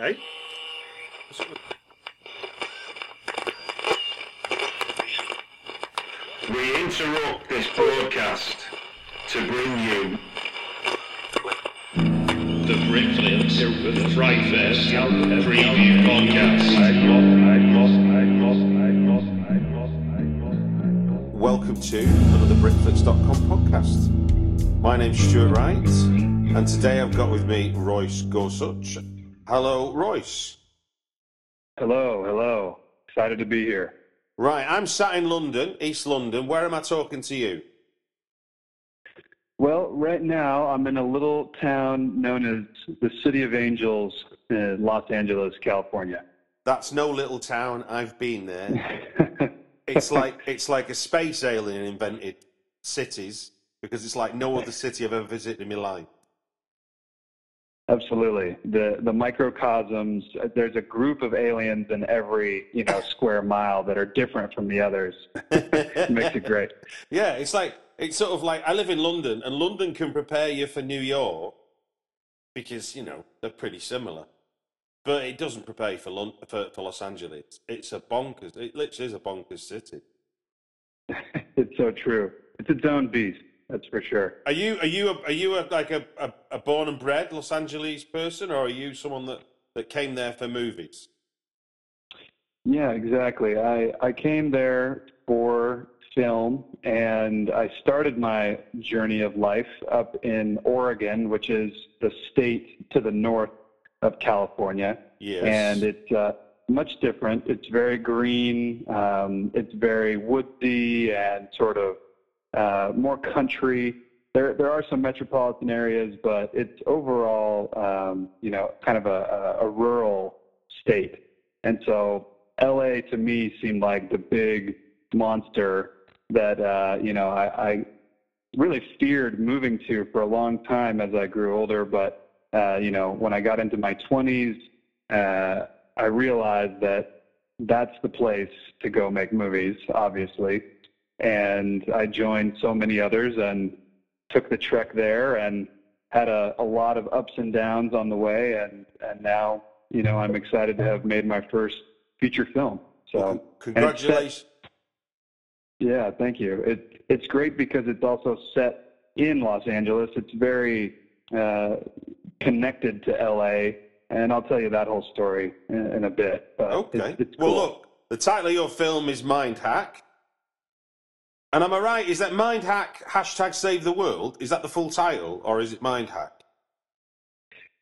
Hey? We interrupt this broadcast to bring you The Britflicks Fright Fest preview podcast. Welcome to another Britflicks.com podcast. My name's Stuart Wright, and today I've got with me Royce Gorsuch. Hello, Royce. Hello, hello. Excited to be here. Right, I'm sat in London, East London. Where am I talking to you? Well, right now I'm in a little town known as the City of Angels in Los Angeles, California. That's no little town. I've been there. It's like it's like a space alien invented cities because it's like no other city I've ever visited in my life. Absolutely. The the microcosms, there's a group of aliens in every, you know, square mile that are different from the others. Makes it great. Yeah, it's like it's sort of like I live in London, and London can prepare you for New York because you know they're pretty similar, but it doesn't prepare you for Lon- for, for Los Angeles. It's a bonkers. It literally is a bonkers city. It's so true. It's its own beast, that's for sure. Are you are you a, are you a, like a, a, a born and bred Los Angeles person, or are you someone that, that came there for movies? Yeah, exactly. I, I came there for film and I started my journey of life up in Oregon, which is the state to the north of California. Yes. And it's uh, much different. It's very green, um, it's very woodsy and sort of uh, more country. There, there are some metropolitan areas, but it's overall, um, you know, kind of a, a, rural state. And so LA to me seemed like the big monster that uh, you know I, I really feared moving to for a long time as I grew older. But uh, you know, when I got into my 20s, uh, I realized that that's the place to go make movies, obviously. And I joined so many others and took the trek there and had a, a lot of ups and downs on the way. And, and now, you know, I'm excited to have made my first feature film. So Well, and set- congratulations. yeah, thank you. It, it's great because it's also set in Los Angeles. It's very uh, connected to LA, and I'll tell you that whole story in, in a bit. But Okay. It's, it's Well, look, the title of your film is Mind Hack. And am I right? Is that Mind Hack hashtag Save the World? Is that the full title, or is it Mind Hack?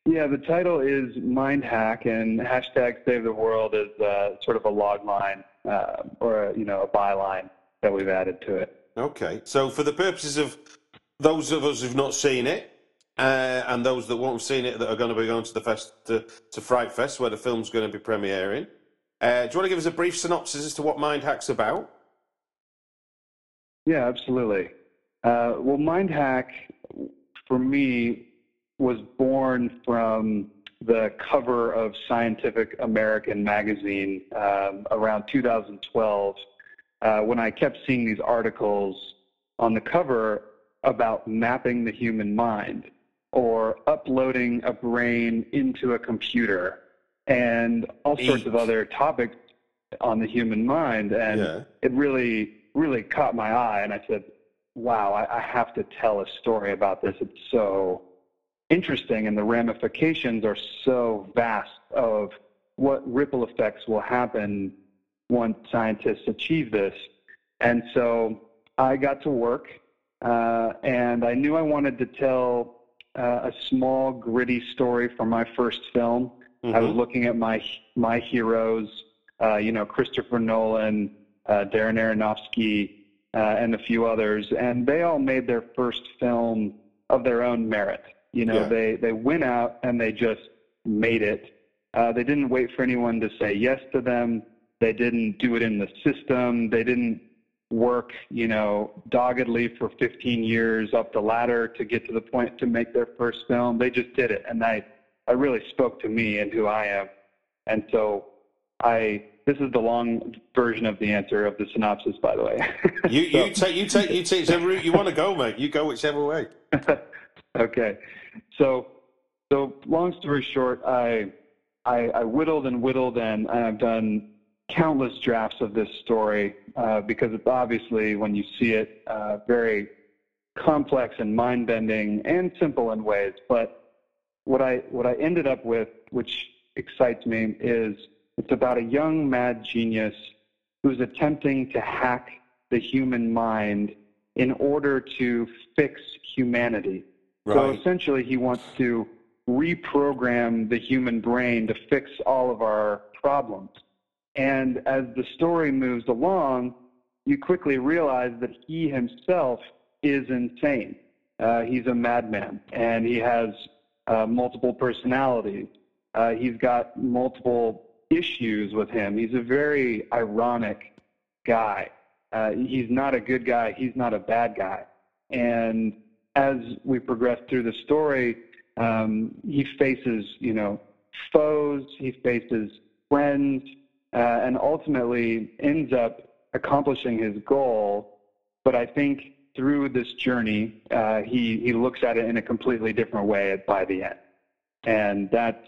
Yeah, the title is Mind Hack, and hashtag Save the World is uh, sort of a log line uh, or a, you know a byline that we've added to it. Okay. So, for the purposes of those of us who've not seen it, uh, and those that won't have seen it that are going to be going to the fest to, to Fright Fest, where the film's going to be premiering, uh, do you want to give us a brief synopsis as to what Mind Hack's about? Yeah, absolutely. Uh, well, Mind Hack, for me, was born from the cover of Scientific American magazine um, around 2012 uh, when I kept seeing these articles on the cover about mapping the human mind or uploading a brain into a computer and all sorts of other topics on the human mind. And Yeah. it really, really caught my eye. And I said, wow, I, I have to tell a story about this. It's so interesting, and the ramifications are so vast of what ripple effects will happen once scientists achieve this. And so I got to work, uh, and I knew I wanted to tell uh, a small, gritty story for my first film. I was Mhm. looking at my my heroes, uh, you know, Christopher Nolan, uh, Darren Aronofsky, uh, and a few others, and they all made their first film of their own merit. You know, Yeah. they they went out and they just made it. Uh, they didn't wait for anyone to say yes to them. They didn't do it in the system. They didn't work, you know, doggedly for 15 years up the ladder to get to the point to make their first film. They just did it, and I, I really spoke to me and who I am, and so I. This is the long version of the answer of the synopsis, by the way. You So- you take you take you take whichever route you want to go, mate. You go whichever way. okay. So, so long story short, I, I, I whittled and whittled, and I've done countless drafts of this story uh, because it's obviously, when you see it, uh, very complex and mind-bending and simple in ways. But what I what I ended up with, which excites me, is it's about a young mad genius who's attempting to hack the human mind in order to fix humanity. So essentially, he wants to reprogram the human brain to fix all of our problems. And as the story moves along, you quickly realize that he himself is insane. Uh, he's a madman, and he has uh, multiple personalities. Uh, he's got multiple issues with him. He's a very ironic guy. Uh, he's not a good guy. He's not a bad guy. And as we progress through the story, um, he faces, you know, foes. He faces friends, uh, and ultimately ends up accomplishing his goal. But I think through this journey, uh, he he looks at it in a completely different way by the end, and that's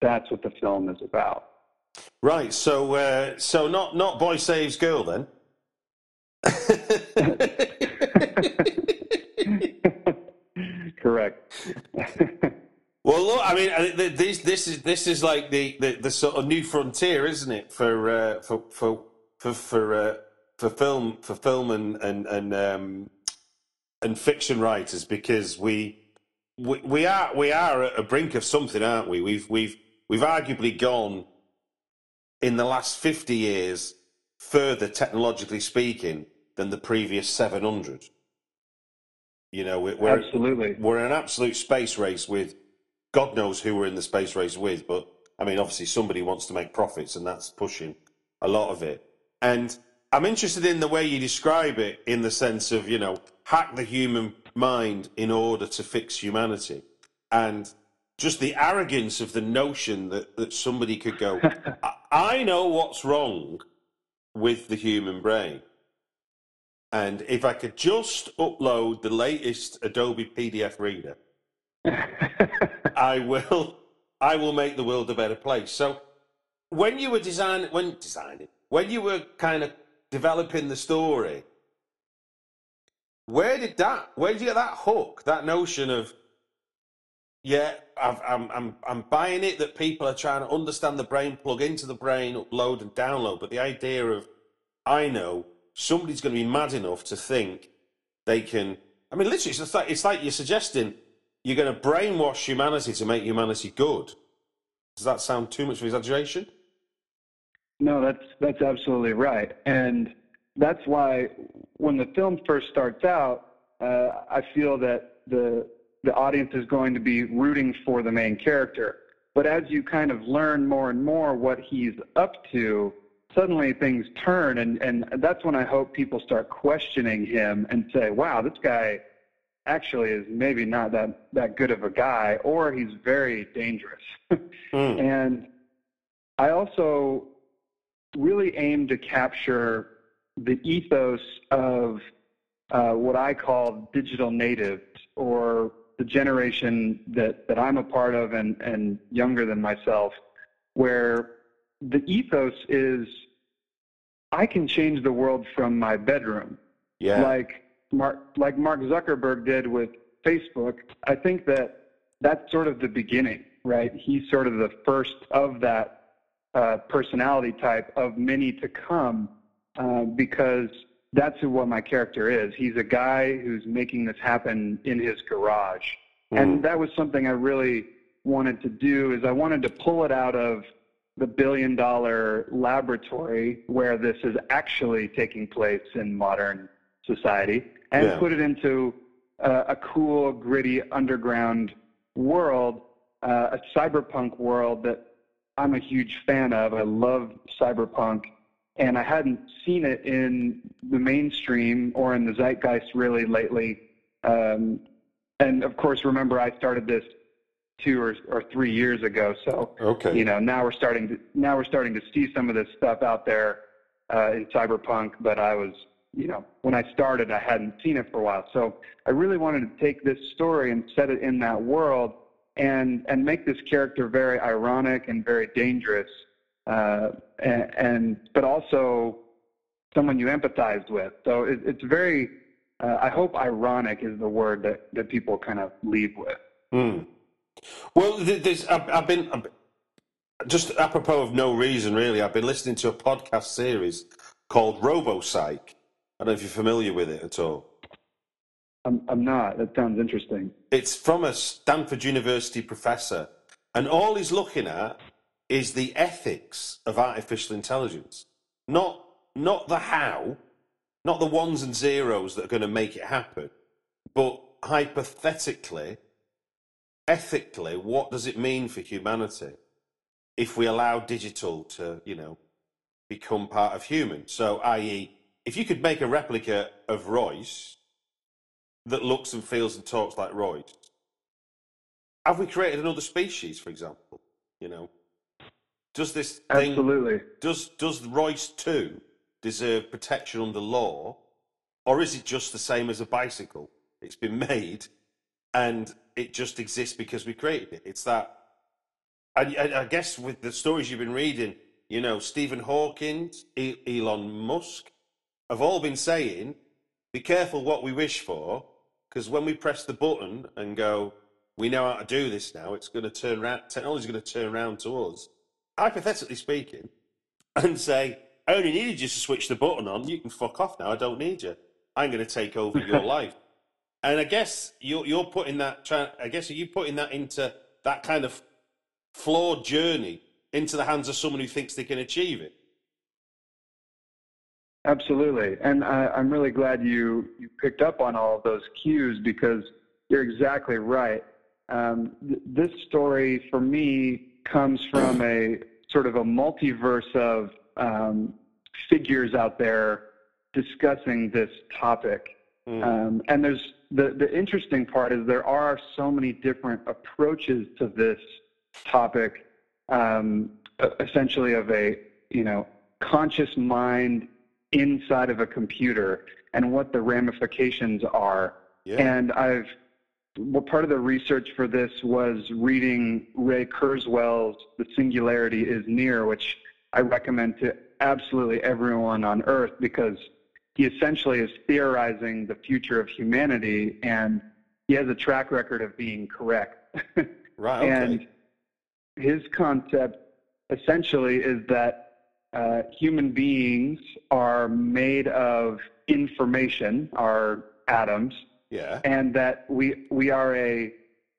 that's what the film is about. Right. So uh, so not not boy saves girl then. Correct. Well, look, I mean, this this is this is like the, the, the sort of new frontier, isn't it, for uh, for for for for uh, for film for film and and and um, and fiction writers because we, we we are we are at a brink of something, aren't we? We've we've we've arguably gone in the last fifty years further technologically speaking than the previous seven hundred. You know, we're, we're Absolutely. we're in an absolute space race with God knows who we're in the space race with, but I mean, obviously somebody wants to make profits, and that's pushing a lot of it. And I'm interested in the way you describe it, in the sense of you know, hack the human mind in order to fix humanity, and just the arrogance of the notion that that somebody could go, I, I know what's wrong with the human brain. And if I could just upload the latest Adobe PDF reader, I will I will make the world a better place. So when you were designing when designing when you were kind of developing the story, where did that where did you get that hook, that notion of yeah, I've, I'm I'm I'm buying it that people are trying to understand the brain, plug into the brain, upload and download, but the idea of I know somebody's going to be mad enough to think they can. I mean, literally, it's like it's like you're suggesting you're going to brainwash humanity to make humanity good. Does that sound too much of an exaggeration? No, that's that's absolutely right, and that's why when the film first starts out, uh, I feel that the the audience is going to be rooting for the main character. But as you kind of learn more and more what he's up to, suddenly things turn, and and that's when I hope people start questioning him and say, "Wow, this guy." Actually, is maybe not that that good of a guy, or he's very dangerous. Mm. And I also really aim to capture the ethos of uh, what I call digital natives, or the generation that, that I'm a part of and, and younger than myself, where the ethos is I can change the world from my bedroom Yeah. like Mark like Mark Zuckerberg did with Facebook. I think that that's sort of the beginning, right? He's sort of the first of that uh, personality type of many to come, uh, because that's who what my character is. He's a guy who's making this happen in his garage, and that was something I really wanted to do. Is I wanted to pull it out of the billion dollar laboratory where this is actually taking place in modern society and Yeah. put it into uh, a cool, gritty underground world, uh, a cyberpunk world that I'm a huge fan of. I love cyberpunk, and I hadn't seen it in the mainstream or in the zeitgeist really lately. Um, and of course, remember I started this two or, or three years ago, so Okay. you know now we're starting to now we're starting to see some of this stuff out there uh, in cyberpunk but i was you know when i started i hadn't seen it for a while so i really wanted to take this story and set it in that world and and make this character very ironic and very dangerous uh, and, and but also someone you empathized with so it, it's very uh, i hope ironic is the word that, that people kind of leave with Hmm. Well, there's, I've, I've been I've- just apropos of no reason, really. I've been listening to a podcast series called RoboPsych. I don't know if you're familiar with it at all. I'm, I'm not that sounds interesting It's from a Stanford University professor, and all he's looking at is the ethics of artificial intelligence, not not the how, not the ones and zeros that are going to make it happen, but hypothetically, ethically, what does it mean for humanity if we allow digital to, you know, become part of human? So, i.e., if you could make a replica of Royce that looks and feels and talks like Royce, have we created another species, for example? You know, does this thing absolutely does does Royce two deserve protection under law, or is it just the same as a bicycle? It's been made, and it just exists because we created it. It's that. I, I, I guess with the stories you've been reading, you know, Stephen Hawking, E- Elon Musk, have all been saying, "Be careful what we wish for, because when we press the button and go, we know how to do this now. It's going to turn around. Technology's going to turn around to us, hypothetically speaking, and say, I only needed you to switch the button on. You can fuck off now. I don't need you. I'm going to take over your life. And I guess you're, you're putting that, I guess are you putting that into that kind of flawed journey into the hands of someone who thinks they can achieve it? Absolutely, and I, I'm really glad you you picked up on all of those cues because you're exactly right. Um, th- this story for me comes from a sort of a multiverse of um, figures out there discussing this topic. Mm. Um, and there's the, the interesting part is there are so many different approaches to this topic, um, essentially of a you know conscious mind inside of a computer and what the ramifications are. yeah. And I've well, part of the research for this was reading Ray Kurzweil's "The Singularity Is Near," which I recommend to absolutely everyone on Earth because he essentially is theorizing the future of humanity, and he has a track record of being correct. right. Okay. And his concept essentially is that uh, human beings are made of information, are atoms, yeah. and that we we are a,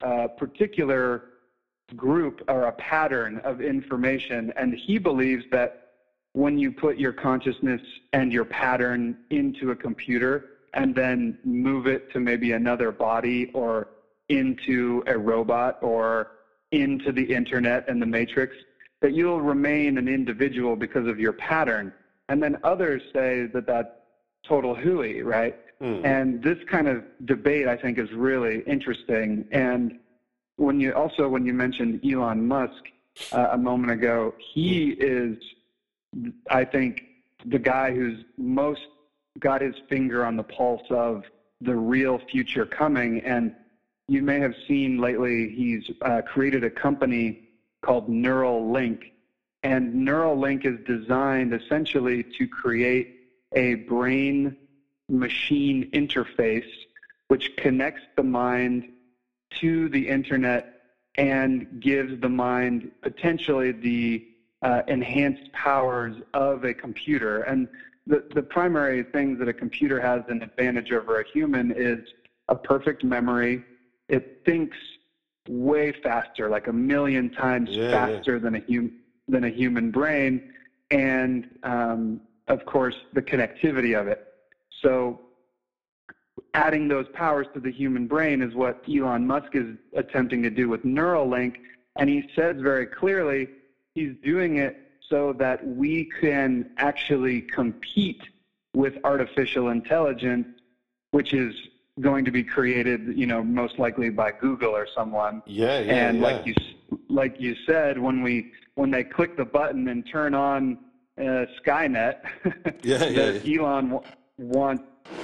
uh particular group or a pattern of information. And he believes that when you put your consciousness and your pattern into a computer and then move it to maybe another body or into a robot or into the internet and the matrix, that you'll remain an individual because of your pattern. And then others say that that's total hooey, right? Hmm. And this kind of debate, I think, is really interesting. And when you also when you mentioned Elon Musk uh, a moment ago, he is, I think, the guy who's most got his finger on the pulse of the real future coming. And you may have seen lately, he's uh, created a company called Neuralink. And Neuralink is designed essentially to create a brain machine interface which connects the mind to the internet and gives the mind potentially the uh, enhanced powers of a computer. And the, the primary things that a computer has an advantage over a human is a perfect memory. It thinks way faster, like a million times Yeah, yeah. faster than a hum- than a human brain, and um, of course the connectivity of it. So adding those powers to the human brain is what Elon Musk is attempting to do with Neuralink. And he says very clearly he's doing it so that we can actually compete with artificial intelligence, which is going to be created, you know, most likely by Google or someone. Yeah, yeah, and yeah. like you like you said, when we when they click the button and turn on uh, Skynet, Yeah, yeah, that Elon w- wants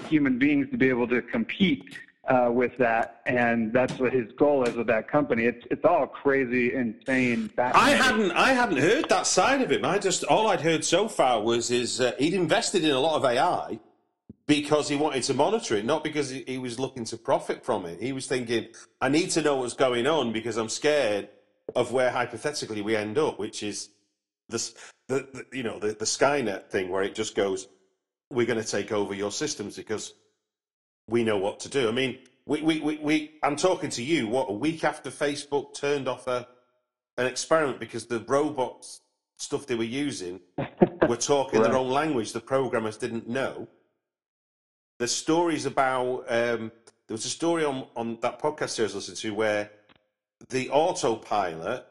human beings to be able to compete uh, with that, and that's what his goal is with that company. It's it's all crazy, insane. I hadn't I hadn't heard that side of him. I just all I'd heard so far was is uh, he'd invested in a lot of AI because he wanted to monitor it, not because he, he was looking to profit from it. He was thinking, I need to know what's going on because I'm scared of where hypothetically we end up, which is this the, the you know the, the Skynet thing where it just goes, we're going to take over your systems because we know what to do. I mean, we, we, we, we I'm talking to you, what, a week after Facebook turned off a, an experiment because the robots stuff they were using were talking Right. their own language the programmers didn't know. There's stories about, um, there was a story on, on that podcast series I listened to where the autopilot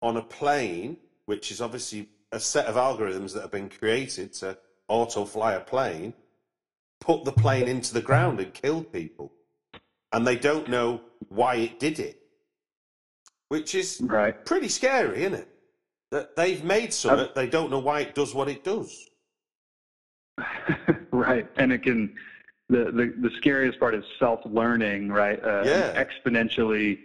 on a plane, which is obviously a set of algorithms that have been created to auto fly a plane, put the plane into the ground and killed people. And they don't know why it did it. Which is right. pretty scary, isn't it? That they've made something, they don't know why it does what it does. right, and it can. The, the the scariest part is self-learning, right? Uh, Yeah. exponentially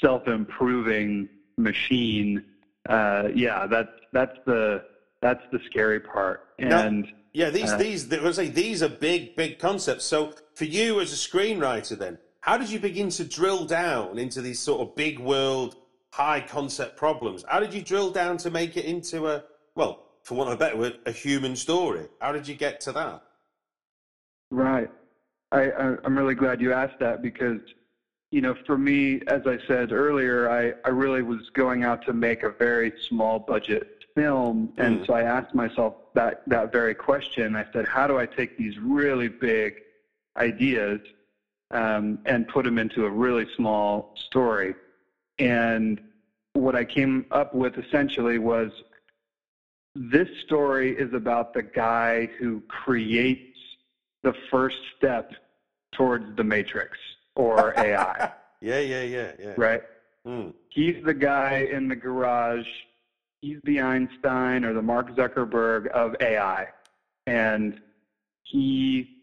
self-improving machine. Uh, yeah, that's that's the that's the scary part. Now- And Yeah, these Uh, these I say these are big big concepts. So for you as a screenwriter, then how did you begin to drill down into these sort of big world, high concept problems? How did you drill down to make it into a well, for want of a better word, a human story? How did you get to that? Right. I, I'm really glad you asked that because, you know, for me, as I said earlier, I, I really was going out to make a very small budget film. And Mm. so I asked myself that, that very question. I said, how do I take these really big ideas um, and put them into a really small story? And what I came up with essentially was this story is about the guy who creates the first step towards the matrix or AI, Yeah, yeah, yeah, yeah. right? Mm. He's the guy in the garage. He's the Einstein or the Mark Zuckerberg of AI. And he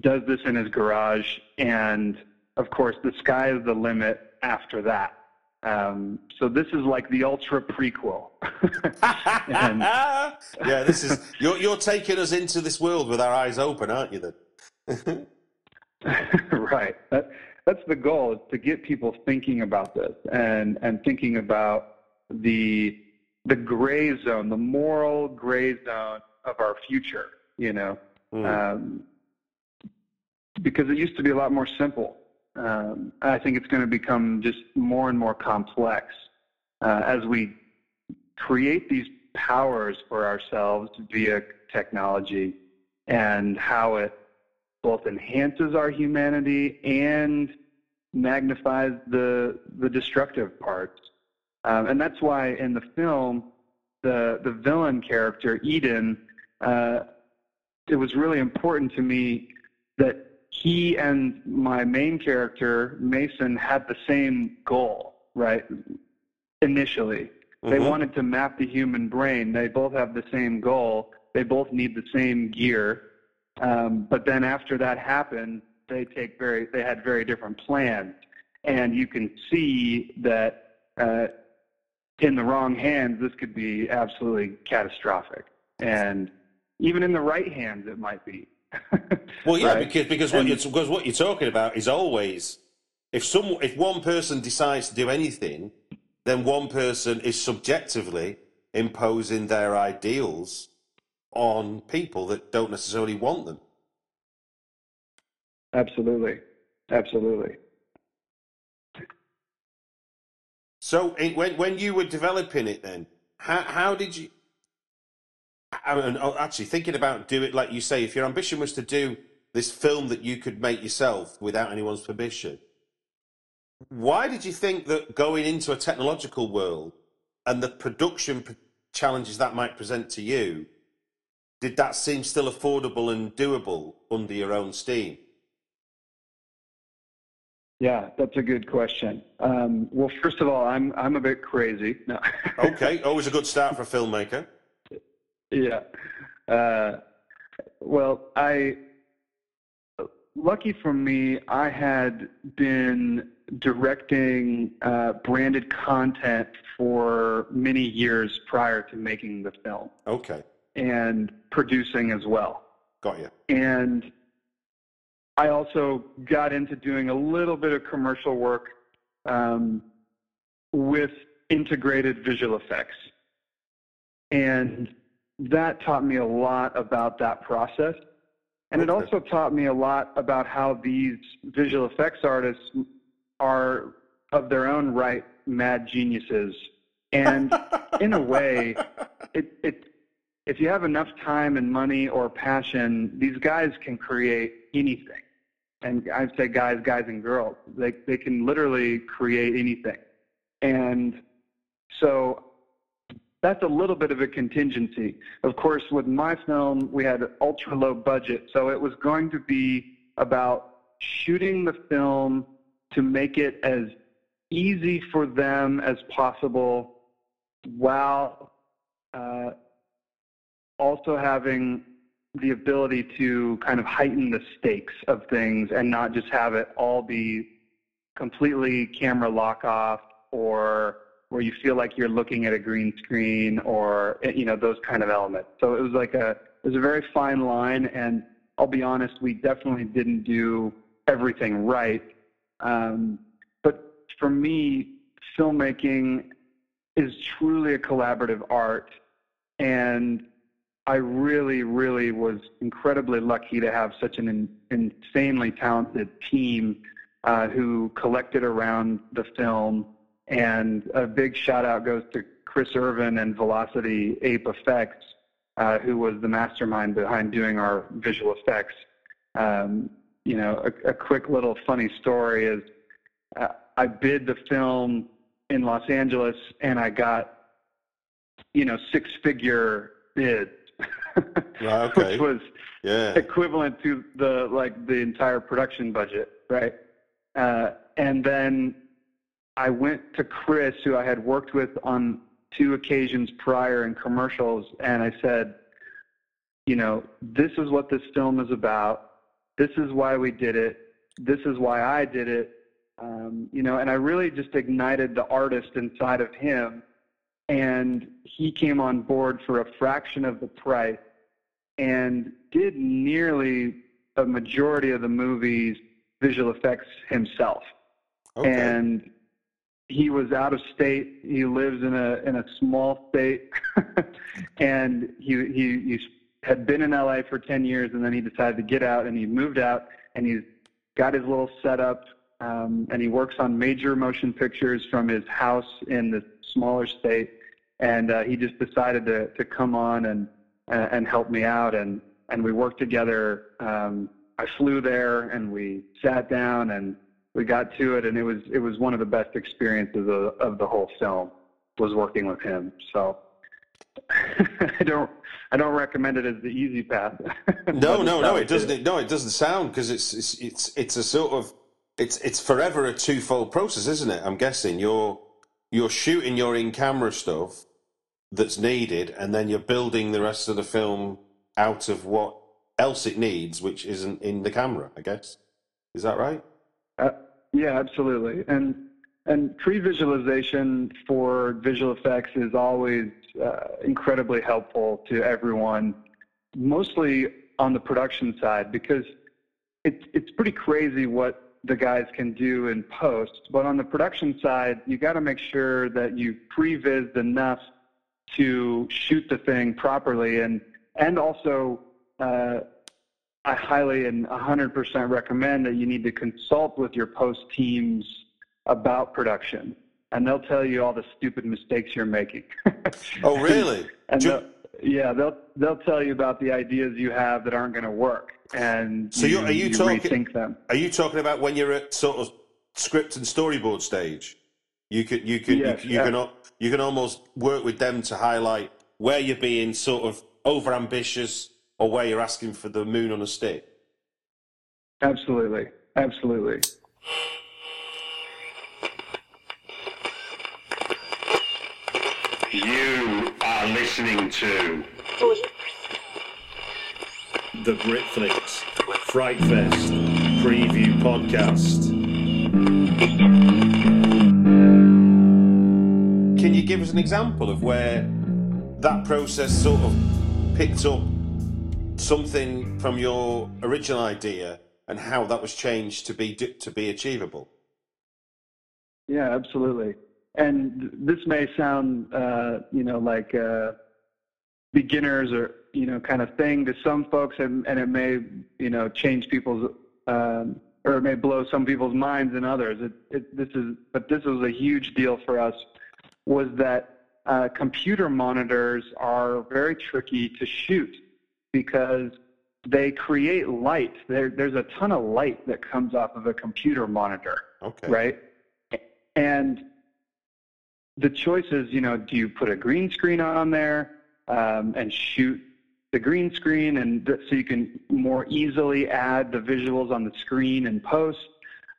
does this in his garage. And of course, the sky is the limit after that. Um, so this is like the ultra prequel. And- yeah, this is you're you're taking us into this world with our eyes open, aren't you? Then. right. That, that's the goal is to get people thinking about this and, and thinking about the the gray zone, the moral gray zone of our future. You know, Mm. um, because it used to be a lot more simple. Um, I think it's going to become just more and more complex uh, as we create these powers for ourselves via technology and how it both enhances our humanity and magnifies the the destructive parts. Um, and that's why in the film, the the villain character Eden, uh, it was really important to me that he and my main character Mason had the same goal, right? Initially, they Mhm. wanted to map the human brain. They both have the same goal. They both need the same gear. Um, but then after that happened, they take very they had very different plans, and you can see that uh, in the wrong hands, this could be absolutely catastrophic, and even in the right hands, it might be. Well, yeah, Right? because because what And- you're because what you're talking about is always if some if one person decides to do anything, then one person is subjectively imposing their ideals on people that don't necessarily want them. absolutely, absolutely. So it, when when you were developing it, then how how did you? I mean, oh, actually, thinking about do it like you say, if your ambition was to do this film that you could make yourself without anyone's permission. Why did you think that going into a technological world and the production challenges that might present to you, did that seem still affordable and doable under your own steam? Yeah, that's a good question. Um, well, first of all, I'm I'm a bit crazy. No. Okay, always a good start for a filmmaker. yeah. Uh, well, I lucky for me, I had been directing uh, branded content for many years prior to making the film Okay, and producing as well. got you. And I also got into doing a little bit of commercial work um, with integrated visual effects. And that taught me a lot about that process. And it also taught me a lot about how these visual effects artists are, of their own right, mad geniuses. And in a way, it, it, if you have enough time and money or passion, these guys can create anything. And I'd say guys, guys and girls, they, they can literally create anything. And so that's a little bit of a contingency. Of course, with my film, we had ultra low budget, so it was going to be about shooting the film to make it as easy for them as possible while uh, also having the ability to kind of heighten the stakes of things and not just have it all be completely camera lock off or where you feel like you're looking at a green screen or you know those kind of elements. So it was like a it was a very fine line and I'll be honest, we definitely didn't do everything right. Um, but for me, filmmaking is truly a collaborative art and I really, really was incredibly lucky to have such an in, insanely talented team uh, who collected around the film. And a big shout out goes to Chris Irvin and Velocity Ape Effects, uh, who was the mastermind behind doing our visual effects. Um, you know, a, a quick little funny story is uh, I bid the film in Los Angeles and I got, you know, six figure bids. Right, okay. Which was Yeah. equivalent to the like the entire production budget, right? Uh, and then I went to Chris, who I had worked with on two occasions prior in commercials, and I said, you know, this is what this film is about. This is why we did it. This is why I did it. Um, you know, and I really just ignited the artist inside of him, and he came on board for a fraction of the price and did nearly a majority of the movie's visual effects himself. Okay. And he was out of state. He lives in a in a small state, and he, he he had been in LA for ten years, and then he decided to get out, and he moved out, and he's got his little setup, um, and he works on major motion pictures from his house in the smaller state, and uh, he just decided to to come on and uh, and helped me out, and and we worked together. Um, I flew there, and we sat down, and we got to it, and it was it was one of the best experiences of, of the whole film was working with him. So I don't I don't recommend it as the easy path. No, no, no. It doesn't. No, it doesn't sound because it's, it's it's it's a sort of it's it's forever a twofold process, isn't it? I'm guessing you're you're shooting your in camera stuff that's needed, and then you're building the rest of the film out of what else it needs, which isn't in the camera. I guess is that right? Uh, yeah, absolutely. And and pre-visualization for visual effects is always uh, incredibly helpful to everyone, mostly on the production side because it's it's pretty crazy what the guys can do in post. But on the production side, you got to make sure that you pre-vised enough to shoot the thing properly, and and also. Uh, I highly and 100% recommend that you need to consult with your post teams about production, and they'll tell you all the stupid mistakes you're making. Oh, really? and they'll- yeah, they'll they'll tell you about the ideas you have that aren't going to work, and So you're- are you talking- rethink them. Are you talking about when you're at sort of script and storyboard stage? You could you can Yes, you, you yeah. can you can almost work with them to highlight where you're being sort of over ambitious or where you're asking for the moon on a stick. Absolutely, absolutely. You are listening to The Britflicks Fright Fest Preview Podcast. Give us an example of where that process sort of picked up something from your original idea and how that was changed to be to be achievable? Yeah, absolutely. And this may sound, uh, you know, like uh, beginners or you know, kind of thing to some folks, and, and it may, you know, change people's um, or it may blow some people's minds and others. It, it, this is, but this was a huge deal for us. Was that uh, computer monitors are very tricky to shoot because they create light. There, there's a ton of light that comes off of a computer monitor Okay. right? And the choice is, you know, do you put a green screen on there um, and shoot the green screen, and th- so you can more easily add the visuals on the screen and post?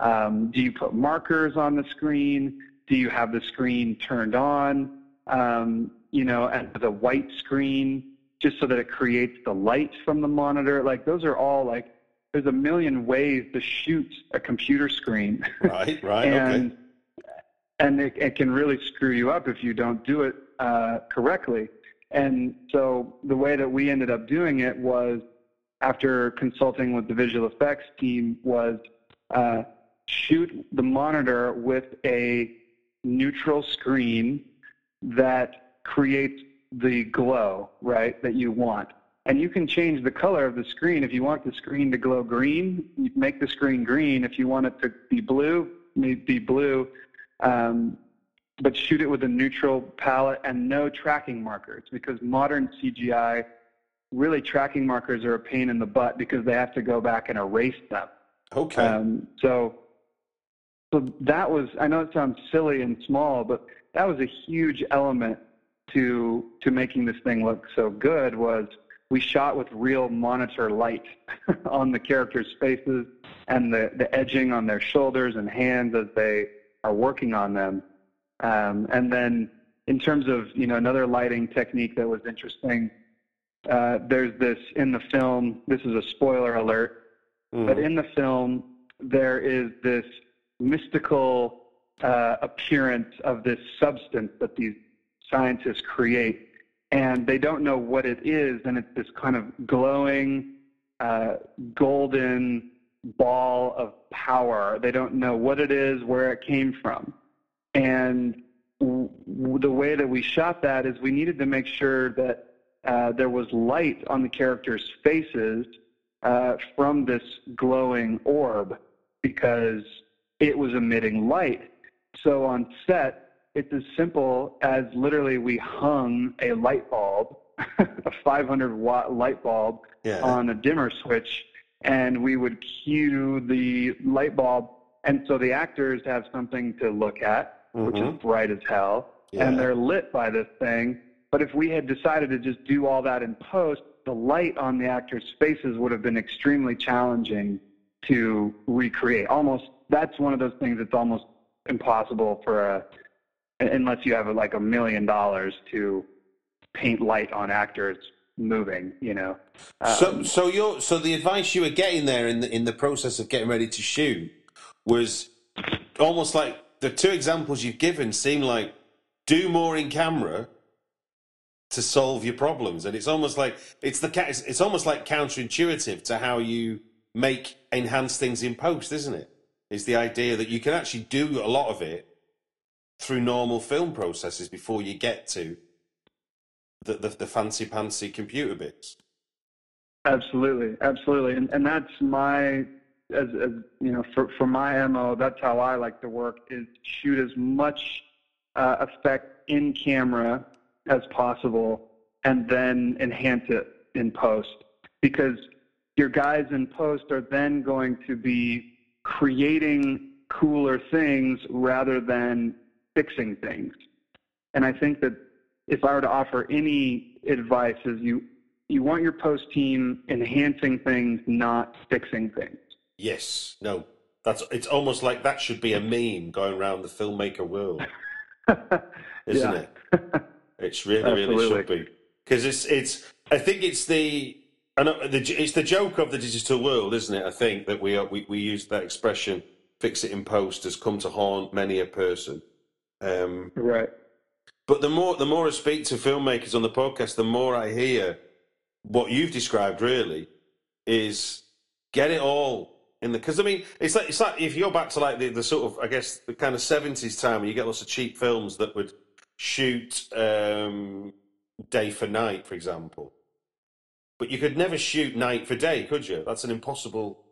Um, do you put markers on the screen? Do you have the screen turned on? Um, you know, and the white screen just so that it creates the light from the monitor. Like those are all like there's a million ways to shoot a computer screen. Right. Right. and okay. and it, it can really screw you up if you don't do it uh, correctly. And so the way that we ended up doing it was after consulting with the visual effects team was uh, shoot the monitor with a neutral screen that creates the glow, right, that you want. And you can change the color of the screen. If you want the screen to glow green, you make the screen green. If you want it to be blue, be blue. Um, but shoot it with a neutral palette and no tracking markers because modern CGI, really tracking markers are a pain in the butt because they have to go back and erase them. Okay. Um, so, so that was, I know it sounds silly and small, but that was a huge element to, to making this thing look so good was we shot with real monitor light on the characters' faces and the, the edging on their shoulders and hands as they are working on them. Um, and then in terms of, you know, another lighting technique that was interesting, uh, there's this in the film, this is a spoiler alert, Mm. but in the film, there is this mystical uh, appearance of this substance that these scientists create, and they don't know what it is, and it's this kind of glowing, uh, golden ball of power. They don't know what it is, where it came from, and w- the way that we shot that is we needed to make sure that uh, there was light on the characters' faces uh, from this glowing orb because it was emitting light. So on set, it's as simple as literally we hung a light bulb, a 500 watt light bulb, Yeah. on a dimmer switch, and we would cue the light bulb. And so the actors have something to look at, which is Mhm. bright as hell, Yeah. and they're lit by this thing. But if we had decided to just do all that in post, the light on the actors' faces would have been extremely challenging to recreate. Almost, that's one of those things that's almost impossible for a, unless you have like a million dollars to paint light on actors moving, you know. so, Um, so you're so the advice you were getting there in the in the process of getting ready to shoot was almost like the two examples you've given seem like do more in camera to solve your problems, and it's almost like it's the it's almost like counterintuitive to how you make enhance things in post, isn't it? Is the idea that you can actually do a lot of it through normal film processes before you get to the the, the fancy computer bits. Absolutely, absolutely, and and that's my as, as you know for for my mo. That's how I like to work is shoot as much uh, effect in camera as possible, and then enhance it in post because your guys in post are then going to be creating cooler things rather than fixing things. And I think that if I were to offer any advice is you you want your post team enhancing things, not fixing things. Yes. No. That's it's almost like that should be a meme going around the filmmaker world, isn't it? It's really, really should be because it's it's. I think it's the. Know the, it's the joke of the digital world, isn't it? I think that we are, we we use that expression "fix it in post" has come to haunt many a person. Um, right. but the more the more I speak to filmmakers on the podcast, the more I hear what you've described. Really, is get it all in the because I mean it's like it's like if you're back to like the, the sort of I guess the kind of seventies time where you get lots of cheap films that would shoot um, day for night, for example. But you could never shoot night for day, could you? That's an impossible.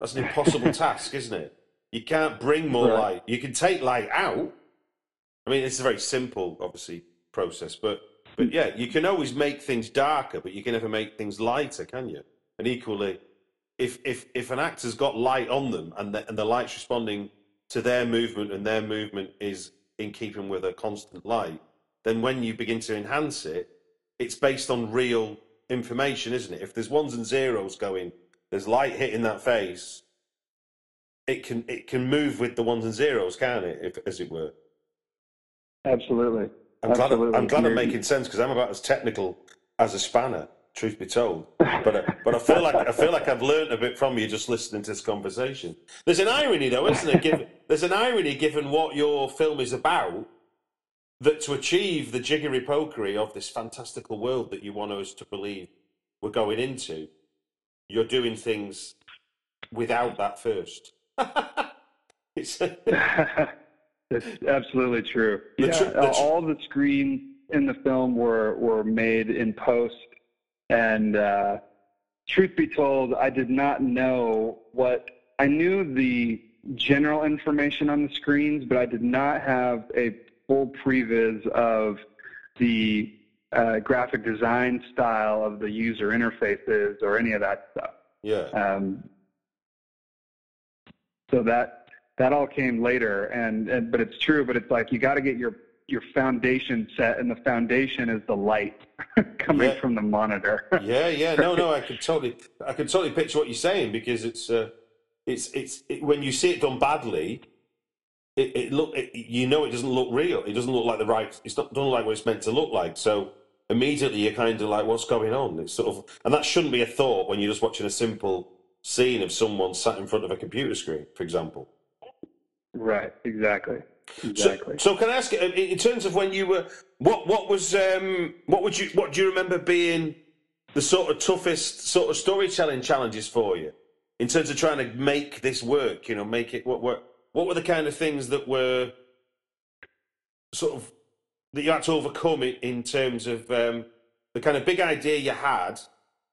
That's an impossible task, isn't it? You can't bring more Right. light. You can take light out. I mean, it's a very simple, obviously, process, but but yeah, you can always make things darker, but you can never make things lighter, can you? And equally, if if if an actor's got light on them and the, and the light's responding to their movement and their movement is in keeping with a constant light, then when you begin to enhance it, it's based on real information, isn't it? If there's ones and zeros going, there's light hitting that face, it can it can move with the ones and zeros, can't it? If as it were. Absolutely. I'm glad, Absolutely. I'm, glad I'm making sense because I'm about as technical as a spanner, truth be told. But uh, but I feel like I feel like I've learned a bit from you just listening to this conversation. There's an irony though, isn't there? Given, there's an irony given what your film is about. That to achieve the jiggery pokery of this fantastical world that you want us to believe we're going into, you're doing things without that first. it's, absolutely true. The yeah, tr- the tr- all the screens in the film were were made in post, and uh, truth be told, I did not know what I knew the general information on the screens, but I did not have a full previs of the uh, graphic design style of the user interfaces or any of that stuff. yeah. Um, so that that all came later, and, and but it's true. But it's like you got to get your your foundation set, and the foundation is the light coming Yeah. from the monitor. Yeah, yeah, no, no, I could totally, I could totally picture what you're saying because it's, uh, it's, it's it, when you see it done badly, it, it look, it, you know, it doesn't look real. It doesn't look like the right. It's not doesn't like what it's meant to look like. So immediately you're kind of like, what's going on? It's sort of, and that shouldn't be a thought when you're just watching a simple scene of someone sat in front of a computer screen, for example. right. Exactly. So, Exactly. so can I ask, uh, in in terms of when you were, what what was, um, what would you, what do you remember being the sort of toughest sort of storytelling challenges for you in terms of trying to make this work? You know, make it what what what were the kind of things that were sort of that you had to overcome in terms of um, the kind of big idea you had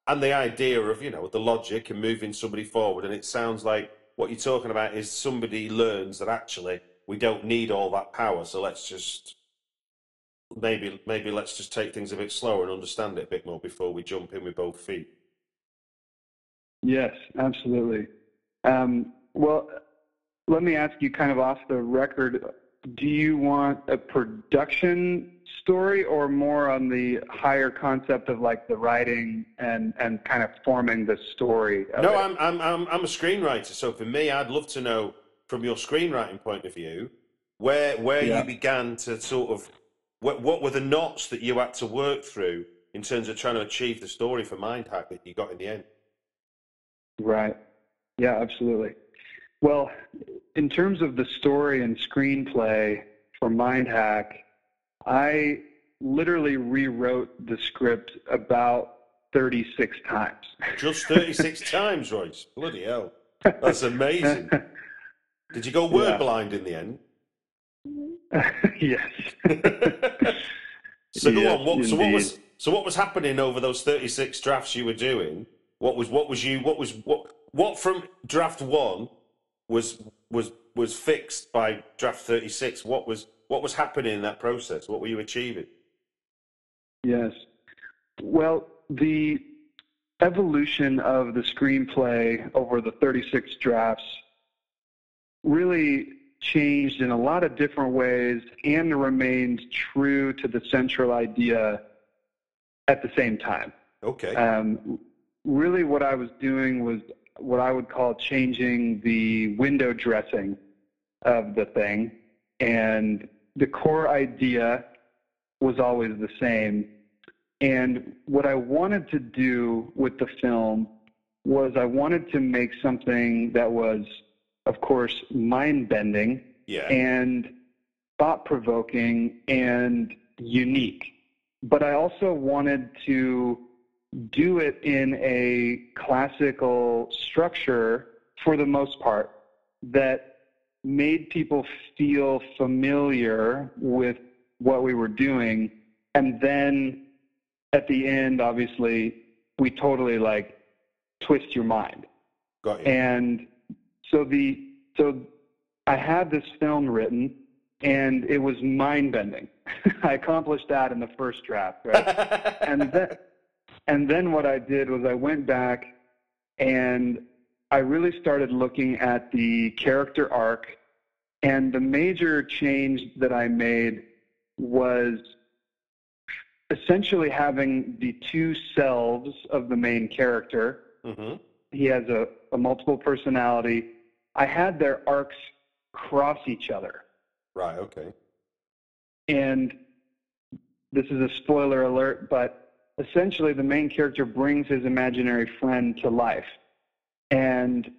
and the idea of you know the logic and moving somebody forward. And it sounds like what you're talking about is somebody learns that actually we don't need all that power, so let's just maybe maybe let's just take things a bit slower and understand it a bit more before we jump in with both feet. Yes, absolutely. Um, well, let me ask you kind of off the record do you want a production story or more on the higher concept of like the writing and, and kind of forming the story? No, it? I'm, I'm I'm I'm a screenwriter, so for me, I'd love to know from your screenwriting point of view where where Yeah. you began to sort of what what were the knots that you had to work through in terms of trying to achieve the story for Mindhack that you got in the end. Right. Yeah, absolutely. Well, in terms of the story and screenplay for Mindhack, I literally rewrote the script about 36 times. Just thirty six times, Royce. Bloody hell, that's amazing. Did you go word Yeah. blind in the end? yes. So go Yes, on. What, so what was so what was happening over those thirty six drafts you were doing? What was what was you what was what what from draft one was was was fixed by draft thirty six? What was what was happening in that process? What were you achieving? Yes. Well, the evolution of the screenplay over the 36 drafts really changed in a lot of different ways and remained true to the central idea at the same time. Okay. Um, really, what I was doing was what I would call changing the window dressing of the thing. And the core idea was always the same. And what I wanted to do with the film was I wanted to make something that was, of course, mind bending yeah. and thought provoking and unique. But I also wanted to do it in a classical structure for the most part that made people feel familiar with what we were doing. And then at the end, obviously, we totally like twist your mind. Got you. And so the so I had this film written and it was mind bending. I accomplished that in the first draft, right? and then and then what I did was I went back and I really started looking at the character arc and the major change that I made was essentially having the two selves of the main character. hmm He has a, a multiple personality. I had their arcs cross each other. Right. Okay. And this is a spoiler alert, but essentially the main character brings his imaginary friend to life. And,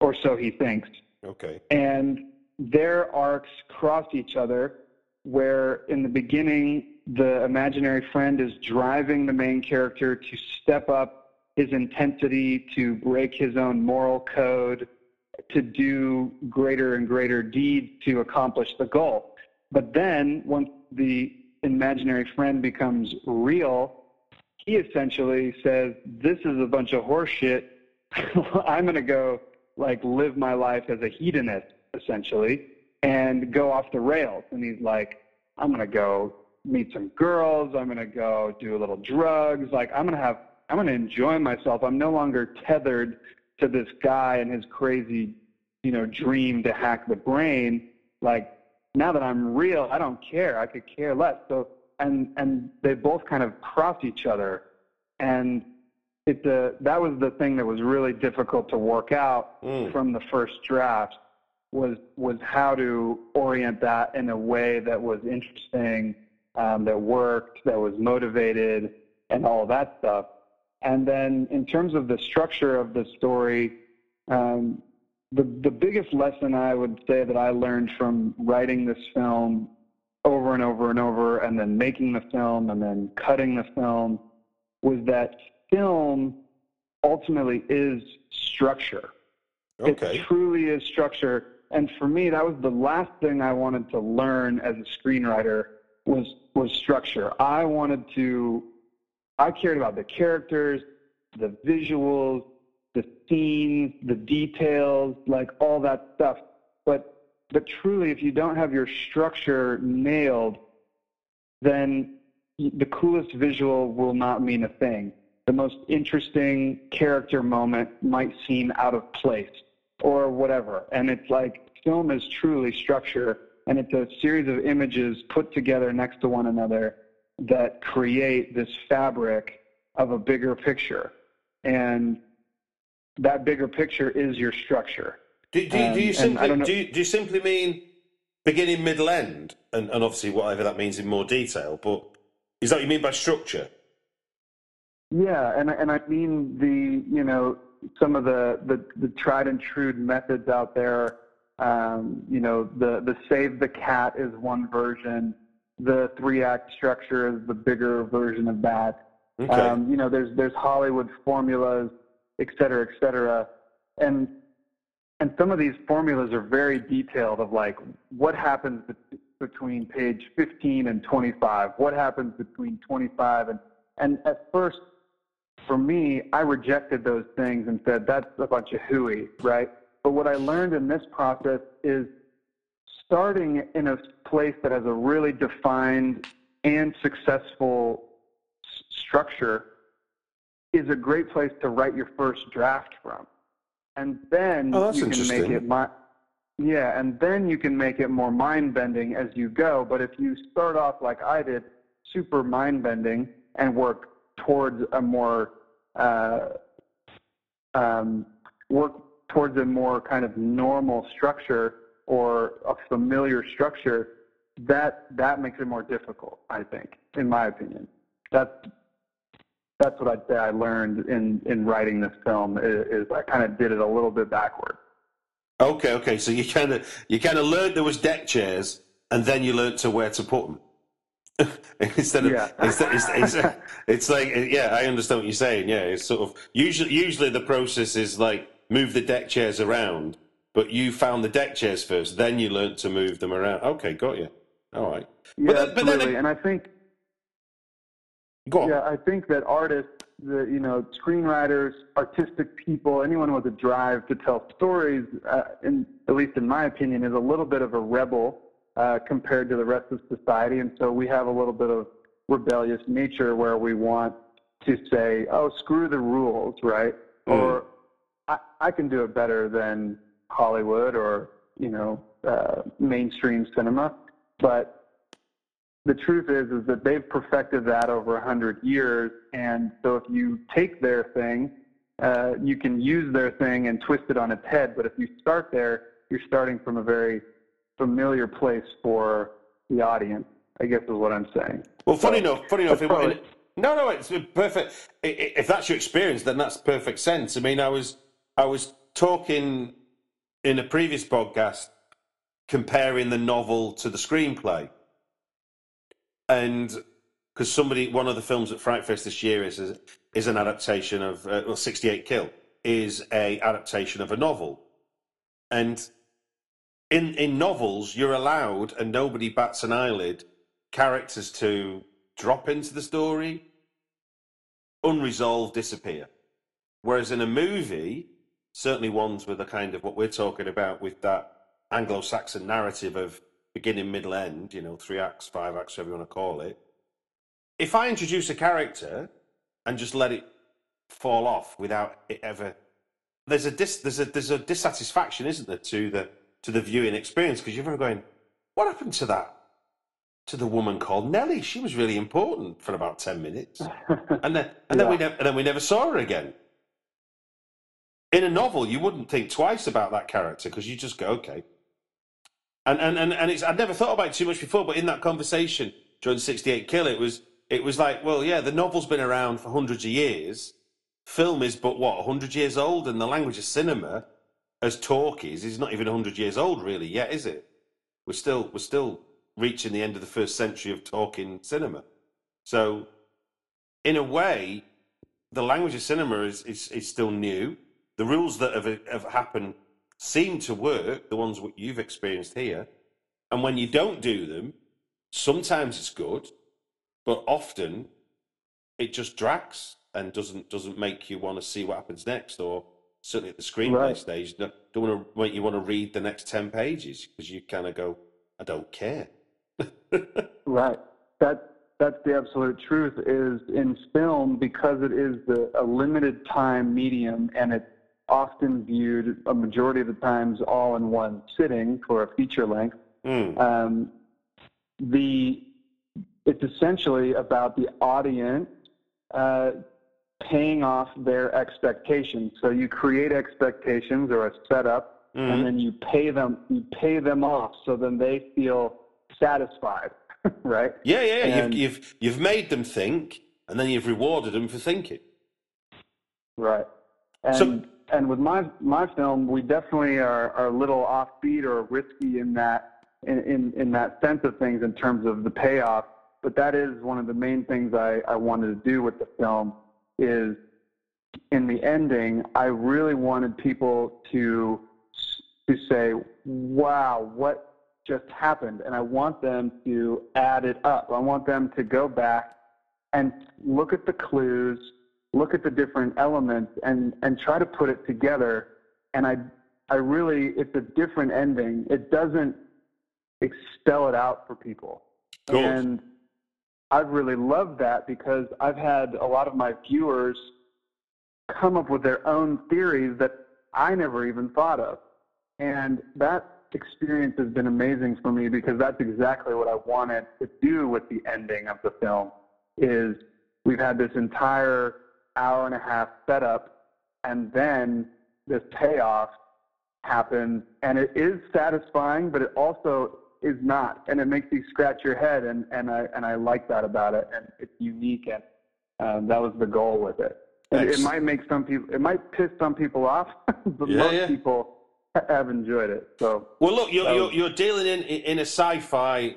or so he thinks. Okay. and their arcs cross each other where in the beginning the imaginary friend is driving the main character to step up his intensity to break his own moral code to do greater and greater deeds to accomplish the goal but then once the imaginary friend becomes real he essentially says this is a bunch of horseshit. I'm going to go like live my life as a hedonist essentially and go off the rails. And he's like i'm going to go meet some girls. I'm going to go do a little drugs. Like i'm going to have i'm going to enjoy myself. I'm no longer tethered to this guy and his crazy you know dream to hack the brain. Like now that i'm real i don't care. I could care less. So and and they both kind of cross each other and it the that was the thing that was really difficult to work out Mm. from the first draft was was how to orient that in a way that was interesting, um, that worked, that was motivated, and all that stuff. And then in terms of the structure of the story, um, the the biggest lesson I would say that I learned from writing this film over and over and over, and then making the film, and then cutting the film, was that film ultimately is structure. Okay. It truly is structure. And for me, that was the last thing I wanted to learn as a screenwriter was was structure. I wanted to I cared about the characters, the visuals, the scenes, the details, like all that stuff. But but truly if you don't have your structure nailed, then the coolest visual will not mean a thing. The most interesting character moment might seem out of place or whatever. And it's like film is truly structure and it's a series of images put together next to one another that create this fabric of a bigger picture. And that bigger picture is your structure. Do, do, do you Um, simply do, you, do you simply mean beginning, middle, end, and, and obviously whatever that means in more detail? But is that what you mean by structure? Yeah, and I- and I mean the you know some of the the, the tried and true methods out there. Um, you know the the save the cat is one version. The three act structure is the bigger version of that. Okay. Um, you know there's there's Hollywood formulas, et cetera, et cetera, and and some of these formulas are very detailed of like what happens between page 15 and 25 what happens between 25 and and at first for me i rejected those things and said that's a bunch of hooey right but what i learned in this process is starting in a place that has a really defined and successful structure is a great place to write your first draft from. And then Oh, you can make it mi- yeah, and then you can make it more mind bending as you go. But if you start off like I did, super mind bending, and work towards a more uh, um, work towards a more kind of normal structure or a familiar structure, that that makes it more difficult. I think, in my opinion, that's that's what I'd say I learned in in writing this film is, is I kind of did it a little bit backward. Okay, okay. So you kind of you kind of learned there was deck chairs, and then you learned to where to put them. instead of Yeah. instead, it's, it's, it's like yeah, I understand what you're saying. Yeah, it's sort of usually usually the process is like move the deck chairs around, but you found the deck chairs first, then you learned to move them around. Okay, got you. All right. Yeah, But then- but then- and I think Go on. Yeah, I think that artists, the you know, screenwriters, artistic people, anyone with a drive to tell stories, uh, in, at least in my opinion, is a little bit of a rebel uh, compared to the rest of society, and so we have a little bit of rebellious nature where we want to say, "Oh, screw the rules," right? Mm. Or I, I can do it better than Hollywood or you know uh, mainstream cinema, but the truth is is that they've perfected that over a hundred years, and so if you take their thing, uh, you can use their thing and twist it on its head. But if you start there, you're starting from a very familiar place for the audience. I guess is what I'm saying. Well, funny So, enough, funny enough. It, probably- no, no, it's perfect. If that's your experience, then that's perfect sense. I mean, I was, I was talking in a previous podcast comparing the novel to the screenplay, and because somebody, one of the films at FrightFest this year is is, an adaptation of uh, well, Sixty Eight Kill is a adaptation of a novel, and in in novels you're allowed, and nobody bats an eyelid, characters to drop into the story, unresolved, disappear. Whereas in a movie, certainly ones with a kind of what we're talking about with that Anglo-Saxon narrative of beginning, middle, end, you know, three acts, five acts, whatever you want to call it. If I introduce a character and just let it fall off without it ever, there's a dis, there's a there's a dissatisfaction, isn't there, to the to the viewing experience because you're going, what happened to that? To the woman called Nellie, she was really important for about ten minutes, and then and then we Yeah. never and then we never saw her again. In a novel, you wouldn't think twice about that character because you just go, okay. And and and, and it's I'd never thought about it too much before, but in that conversation during sixty eight kill, it was it was like, well, yeah, the novel's been around for hundreds of years. Film is but what, hundred years old, and the language of cinema, as talkies, is not even hundred years old really yet, is it? We're still we're still reaching the end of the first century of talking cinema. So in a way, the language of cinema is, is, is still new. The rules that have, have happened seem to work, the ones what you've experienced here. And when you don't do them, sometimes it's good, but often it just drags and doesn't doesn't make you want to see what happens next, or certainly at the screenplay Right. stage, don't, don't want to make you want to read the next ten pages because you kind of go, I don't care. Right. That that's the absolute truth. Is in film because it is the, a limited time medium, and it's often viewed a majority of the times all in one sitting for a feature length. Mm. Um, the it's essentially about the audience uh, paying off their expectations. So you create expectations or a setup, Mhm. and then you pay them you pay them off, so then they feel satisfied, right? Yeah, yeah, yeah. And- You've, you've you've made them think, and then you've rewarded them for thinking. Right. And So- and with my my film, we definitely are, are a little offbeat or risky in that in, in, in that sense of things in terms of the payoff. But that is one of the main things I, I wanted to do with the film is in the ending, I really wanted people to to say, "Wow, what just happened?" And I want them to add it up. I want them to go back and look at the clues, look at the different elements, and and try to put it together. And I I really, it's a different ending. It doesn't expel it out for people. Cool. And I've really loved that because I've had a lot of my viewers come up with their own theories that I never even thought of. And that experience has been amazing for me because that's exactly what I wanted to do with the ending of the film is we've had this entire hour and a half setup and then this payoff happens and it is satisfying but it also is not and it makes you scratch your head and, and I and I like that about it and it's unique and um, that was the goal with it. It, it might make some people it might piss some people off but Yeah, most yeah. people have enjoyed it. So Well, look, you're, you're, you're dealing in in a sci-fi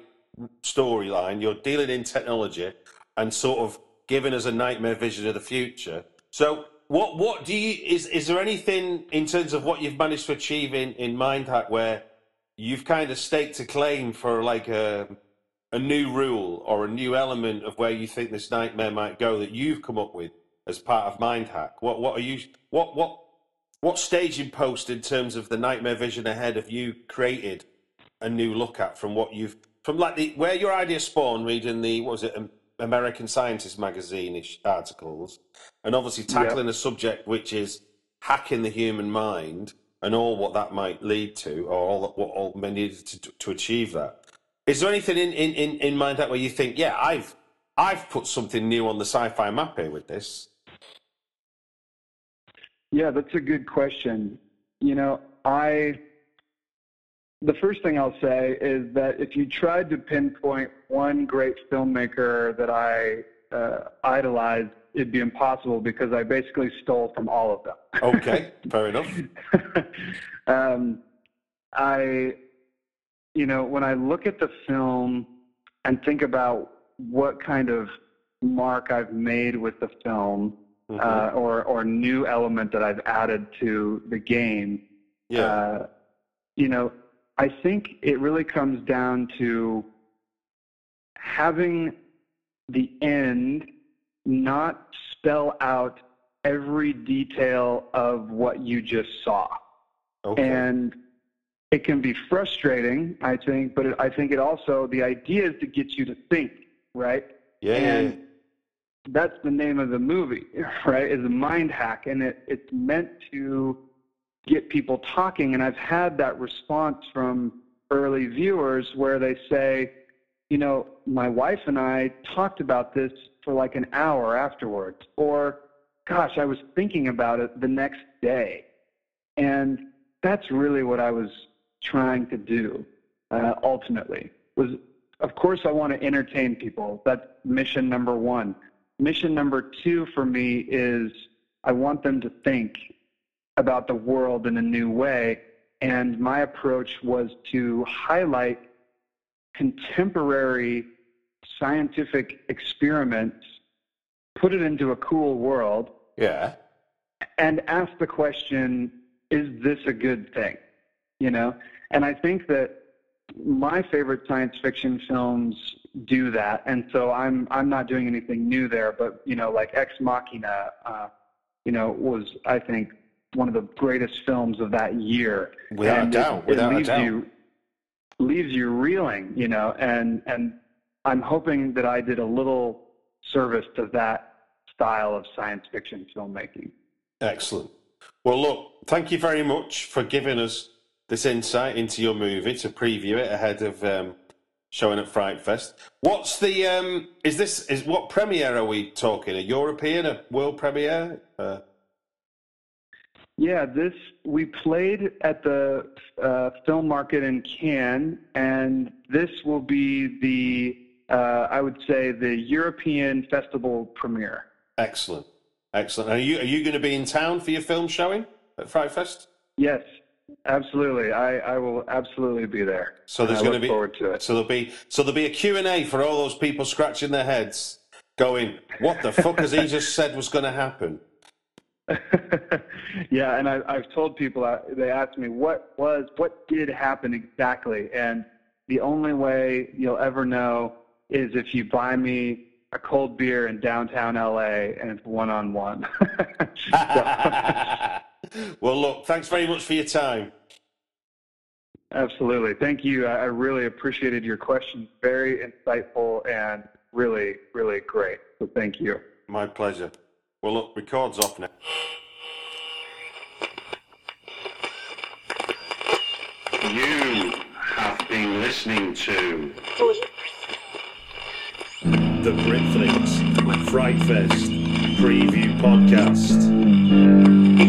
storyline. You're dealing in technology and sort of giving us a nightmare vision of the future. So, what what do you is is there anything in terms of what you've managed to achieve in in MindHack where you've kind of staked a claim for like a a new rule or a new element of where you think this nightmare might go that you've come up with as part of MindHack? What what are you what what what staging post in terms of the nightmare vision ahead have you created a new look at from what you've from like the where your idea spawned reading the what was it um, American Scientist magazine ish articles and obviously tackling a subject which is hacking the human mind and all what that might lead to or all that, what all men needed to, to achieve that. Is there anything in, in, in, in mind that where you think, yeah, I've I've put something new on the sci-fi map here with this? Yeah, that's a good question. You know, I the first thing I'll say is that if you tried to pinpoint one great filmmaker that I uh, idolized, it'd be impossible because I basically stole from all of them. Okay, fair enough. um, I, you know, when I look at the film and think about what kind of mark I've made with the film, Mhm. uh, or or new element that I've added to the game, yeah. uh, you know, I think it really comes down to having the end not spell out every detail of what you just saw. okay. And it can be frustrating, I think, but it, I think it also, the idea is to get you to think, right? yeah, yeah, yeah. and that's the name of the movie, right? Is a mind hack, and it, it's meant to get people talking. And I've had that response from early viewers where they say, you know, my wife and I talked about this for like an hour afterwards, or gosh, I was thinking about it the next day, and that's really what I was trying to do uh, ultimately was of course i want to entertain people. That's mission number one. Mission number two for me is i want them to think about the world in a new way and my approach was to highlight contemporary scientific experiments put it into a cool world yeah. and ask the question is this a good thing you know and i think that my favorite science fiction films do that and so i'm i'm not doing anything new there but you know like ex machina uh, you know was i think one of the greatest films of that year Without a doubt, it, without it a leaves doubt. you leaves you reeling you know and and i'm hoping that i did a little service to that style of science fiction filmmaking Excellent. Well, look, thank you very much for giving us this insight into your movie to preview it ahead of um, showing at FrightFest. What's the um, is this is what premiere are we talking? A European, a world premiere? Uh, Yeah, this we played at the uh, film market in Cannes, and this will be the uh, I would say the European festival premiere. excellent, excellent. Are you are you going to be in town for your film showing at FrightFest? Yes, absolutely. I, I will absolutely be there. So there's going to be forward to it. So there'll be so there'll be a Q and A for all those people scratching their heads, going, "What the fuck has he just said was going to happen?" yeah, and I, I've told people uh, they ask me what was what did happen exactly, and the only way you'll ever know is if you buy me a cold beer in downtown LA and it's one on one. well, look, thanks very much for your time. Absolutely, thank you. I, I really appreciated your questions. Very insightful, and really, really great. So thank you. My pleasure. Well, look, record's off now. You have been listening to The Britflicks Fright Fest Preview Podcast.